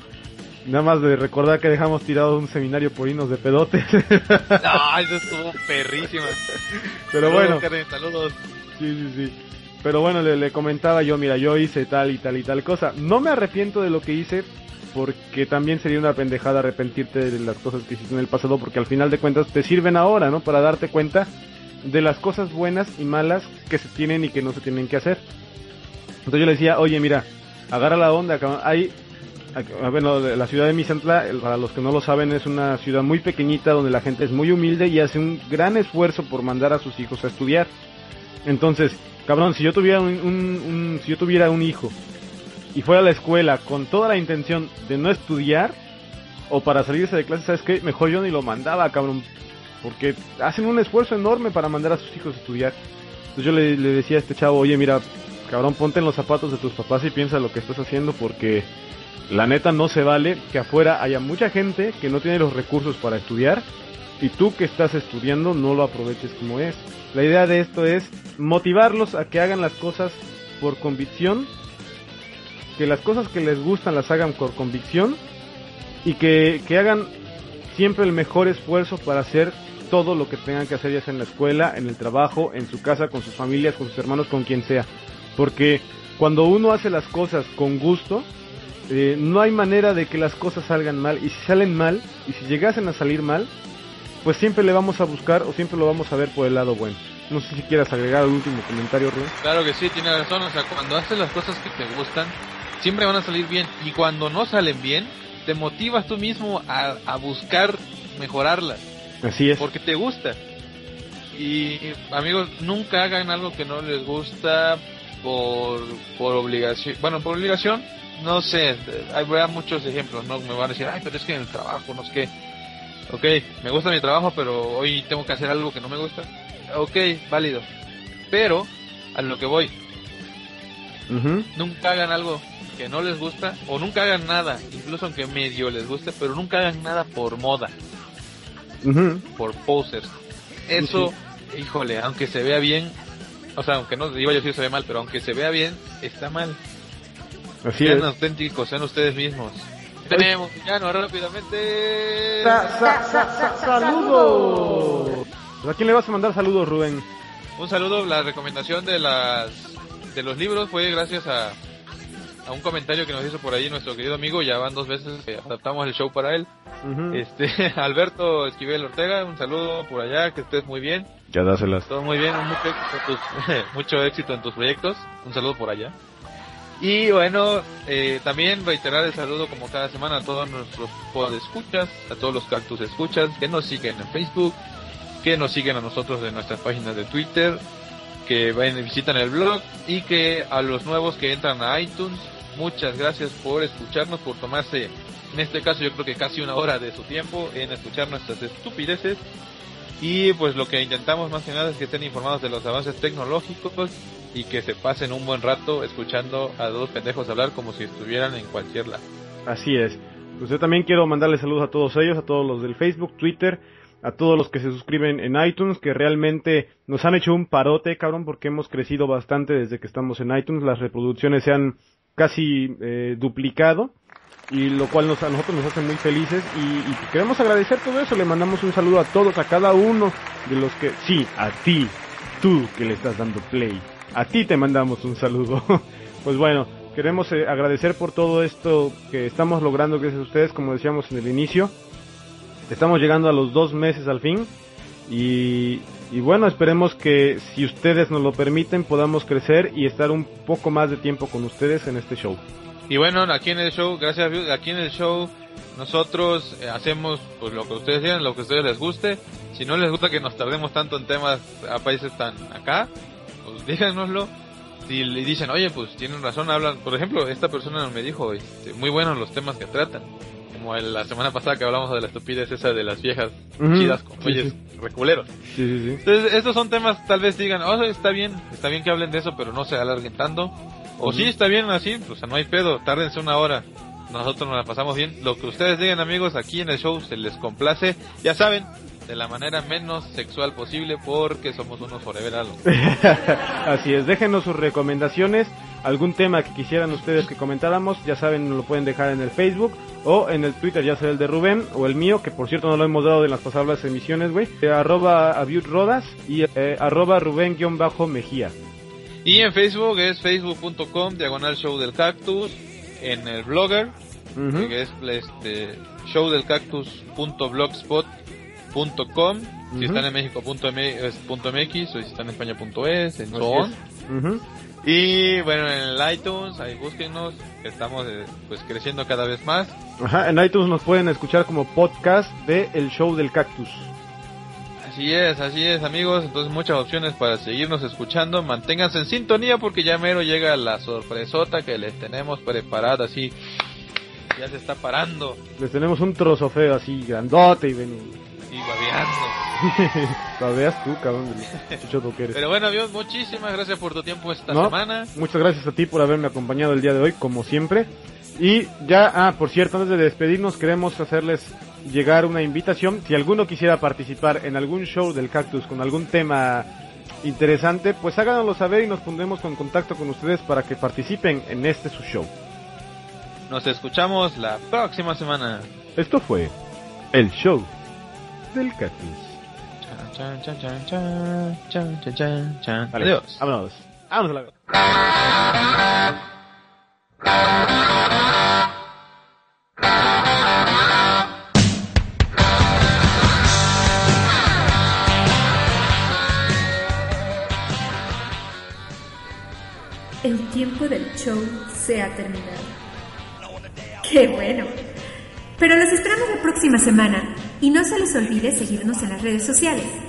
Nada más de recordar que dejamos tirado un seminario por hinos de pedotes. no, eso estuvo perrísima. Pero bueno. Saludos. Sí, sí, sí. Pero bueno, le, le comentaba yo, mira, yo hice tal y tal y tal cosa. No me arrepiento de lo que hice, porque también sería una pendejada arrepentirte de las cosas que hiciste en el pasado, porque al final de cuentas te sirven ahora, ¿no? Para darte cuenta de las cosas buenas y malas que se tienen y que no se tienen que hacer. Entonces yo le decía, oye, mira, agarra la onda, cabrón. Hay, bueno, la ciudad de Misantla, para los que no lo saben, es una ciudad muy pequeñita donde la gente es muy humilde y hace un gran esfuerzo por mandar a sus hijos a estudiar. Entonces, cabrón, si yo tuviera un, un, un si yo tuviera un hijo y fuera a la escuela con toda la intención de no estudiar o para salirse de clase, ¿sabes qué? Mejor yo ni lo mandaba, cabrón. Porque hacen un esfuerzo enorme para mandar a sus hijos a estudiar. Entonces yo le, le decía a este chavo, oye, mira, cabrón, ponte en los zapatos de tus papás y piensa lo que estás haciendo porque la neta no se vale que afuera haya mucha gente que no tiene los recursos para estudiar y tú que estás estudiando no lo aproveches como es. La idea de esto es motivarlos a que hagan las cosas por convicción que las cosas que les gustan las hagan por convicción y que, que, hagan siempre el mejor esfuerzo para hacer todo lo que tengan que hacer, ya sea en la escuela, en el trabajo, en su casa, con sus familias, con sus hermanos, con quien sea. Porque cuando uno hace las cosas con gusto, eh, no hay manera de que las cosas salgan mal. Y si salen mal, y si llegasen a salir mal, pues siempre le vamos a buscar o siempre lo vamos a ver por el lado bueno. No sé si quieras agregar el último comentario, Rubén. Claro que sí, tiene razón. O sea, cuando haces las cosas que te gustan, siempre van a salir bien. Y cuando no salen bien, te motivas tú mismo a, a buscar mejorarlas. Así es. Porque te gusta. Y amigos, nunca hagan algo que no les gusta por, por obligación. Bueno, por obligación, no sé, hay muchos ejemplos, ¿no? Me van a decir, ay, pero es que en el trabajo, no es que... Ok, me gusta mi trabajo, pero hoy tengo que hacer algo que no me gusta. Ok, válido. Pero, a lo que voy. Uh -huh. Nunca hagan algo que no les gusta, o nunca hagan nada, incluso aunque medio les guste, pero nunca hagan nada por moda. Uh -huh. Por posers. Eso, uh -huh. híjole, aunque se vea bien, o sea, aunque no iba yo decir se ve mal, pero aunque se vea bien, está mal. Así sean es. auténticos, sean ustedes mismos. Tenemos villano rápidamente. Sa sa sa saludos. ¿A quién le vas a mandar saludos, Rubén? Un saludo, la recomendación de las de los libros fue gracias a, a un comentario que nos hizo por ahí nuestro querido amigo, ya van dos veces que adaptamos el show para él. Uh -huh. Este, Alberto Esquivel Ortega, un saludo por allá, que estés muy bien. Ya dáselas. Todo muy bien, mucho éxito, en tus, mucho éxito en tus proyectos. Un saludo por allá. Y bueno, eh, también reiterar el saludo como cada semana a todos nuestros escuchas, a todos los cactus escuchas que nos siguen en Facebook, que nos siguen a nosotros en nuestras páginas de Twitter, que vayan, visitan el blog y que a los nuevos que entran a iTunes, muchas gracias por escucharnos, por tomarse, en este caso yo creo que casi una hora de su tiempo en escuchar nuestras estupideces. Y pues lo que intentamos más que nada es que estén informados de los avances tecnológicos y que se pasen un buen rato escuchando a dos pendejos hablar como si estuvieran en cualquier lado. Así es. Pues yo también quiero mandarle saludos a todos ellos, a todos los del Facebook, Twitter, a todos los que se suscriben en iTunes, que realmente nos han hecho un parote, cabrón, porque hemos crecido bastante desde que estamos en iTunes. Las reproducciones se han casi eh, duplicado y lo cual nos, a nosotros nos hace muy felices y, y, queremos agradecer todo eso. Le mandamos un saludo a todos, a cada uno de los que, sí, a ti, tú que le estás dando play. A ti te mandamos un saludo. pues bueno, queremos eh, agradecer por todo esto que estamos logrando gracias a ustedes, como decíamos en el inicio. Estamos llegando a los dos meses al fin. Y, y bueno, esperemos que si ustedes nos lo permiten podamos crecer y estar un poco más de tiempo con ustedes en este show. Y bueno, aquí en el show, gracias a aquí en el show nosotros eh, hacemos pues lo que ustedes quieran, lo que a ustedes les guste. Si no les gusta que nos tardemos tanto en temas a países tan acá, pues díganoslo. si le dicen, oye, pues tienen razón, hablan, por ejemplo, esta persona me dijo, este, muy buenos los temas que tratan, como el- la semana pasada que hablamos de la estupidez esa de las viejas Ujú, chidas con güeyes reculeros. Sí, sí, sí. Entonces, estos son temas, tal vez digan, oh, está bien, está bien que hablen de eso, pero no se alarguen tanto. O sí, está bien así, o sea, no hay pedo, tárdense una hora. Nosotros nos la pasamos bien. Lo que ustedes digan, amigos, aquí en el show se les complace. Ya saben, de la manera menos sexual posible, porque somos unos forever algo. Así es, déjenos sus recomendaciones, algún tema que quisieran ustedes que comentáramos, ya saben, lo pueden dejar en el Facebook o en el Twitter, ya sea el de Rubén o el mío, que por cierto no lo hemos dado en las pasadas emisiones, güey, eh, arroba Rodas y eh, arroba Rubén-Mejía. Y en Facebook es facebook.com, diagonal show del cactus. En el blogger, que es este, showdelcactus.blogspot.com. Si Ujú. están en México, punto M- es punto MX, o si están en España, punto es, en so on. Y bueno, en el iTunes, ahí búsquenos, que estamos eh, pues creciendo cada vez más. Ajá, en iTunes nos pueden escuchar como podcast de El Show del Cactus. Así es, así es amigos, entonces muchas opciones para seguirnos escuchando, manténganse en sintonía porque ya mero llega la sorpresota que les tenemos preparada, así, ya se está parando Les tenemos un trozo feo así, grandote y ven... y babeando. La veas tú, cabrón, que eres. Pero bueno amigos, muchísimas gracias por tu tiempo esta No, semana. Muchas gracias a ti por haberme acompañado el día de hoy, como siempre. Y ya, ah, por cierto, antes de despedirnos, queremos hacerles llegar una invitación. Si alguno quisiera participar en algún show del Cactus con algún tema interesante, pues háganoslo saber y nos pondremos en contacto con ustedes para que participen en este su show. Nos escuchamos la próxima semana. Esto fue el show del Cactus. Chan, chan, chan, chan, chan, chan, chan, chan. Vale, Adiós. Vámonos. Vámonos a la... El tiempo del show se ha terminado. ¡Qué bueno! Pero los esperamos la próxima semana y no se les olvide seguirnos en las redes sociales.